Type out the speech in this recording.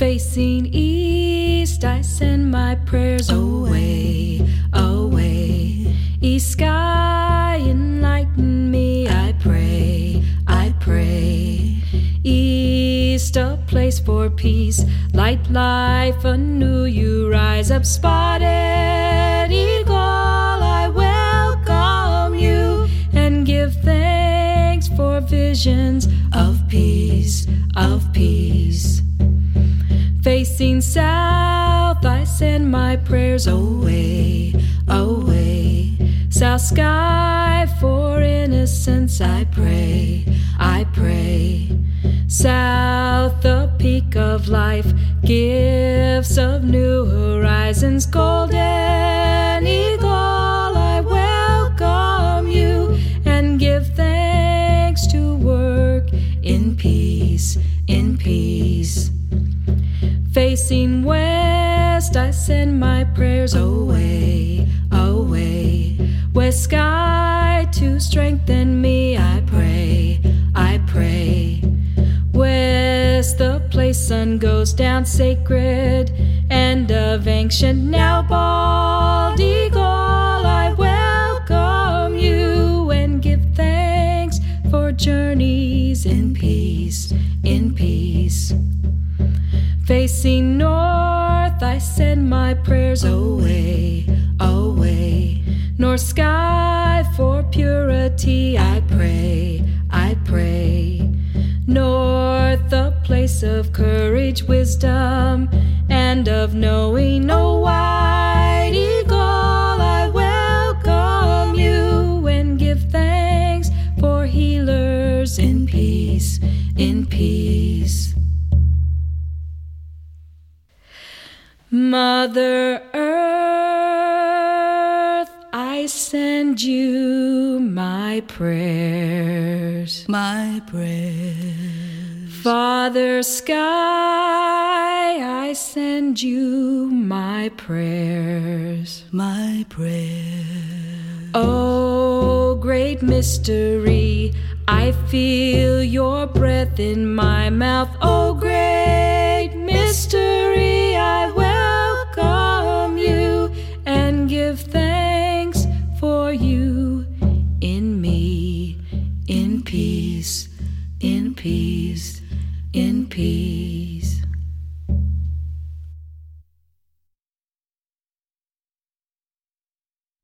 Facing east, I send my prayers away, away. East sky, enlighten me, I pray, I pray. East, a place for peace, light life anew. You rise up, spotted eagle. I welcome you and give thanks for visions of peace, prayers away, away. South sky for innocence, I pray, I pray. South, the peak of life, gifts of new horizons, golden eagle. I welcome you and give thanks to work in peace, in peace. Facing west, I send my prayers away, away. West sky to strengthen me, I pray, I pray. West, the place sun goes down sacred and of ancient now bald eagle. I welcome you and give thanks for journeys in peace, in peace. Facing north, my prayers away, away. Nor sky for purity, I pray, I pray. Nor the place of courage, wisdom, and of knowing. Oh, no white eagle, I welcome you and give thanks for healers in peace, in peace. Mother Earth, I send you my prayers. My prayers. Father Sky, I send you my prayers. My prayers. Oh, great mystery, I feel your breath in my mouth. Oh, great. give thanks for you in me, in peace, in peace, in peace.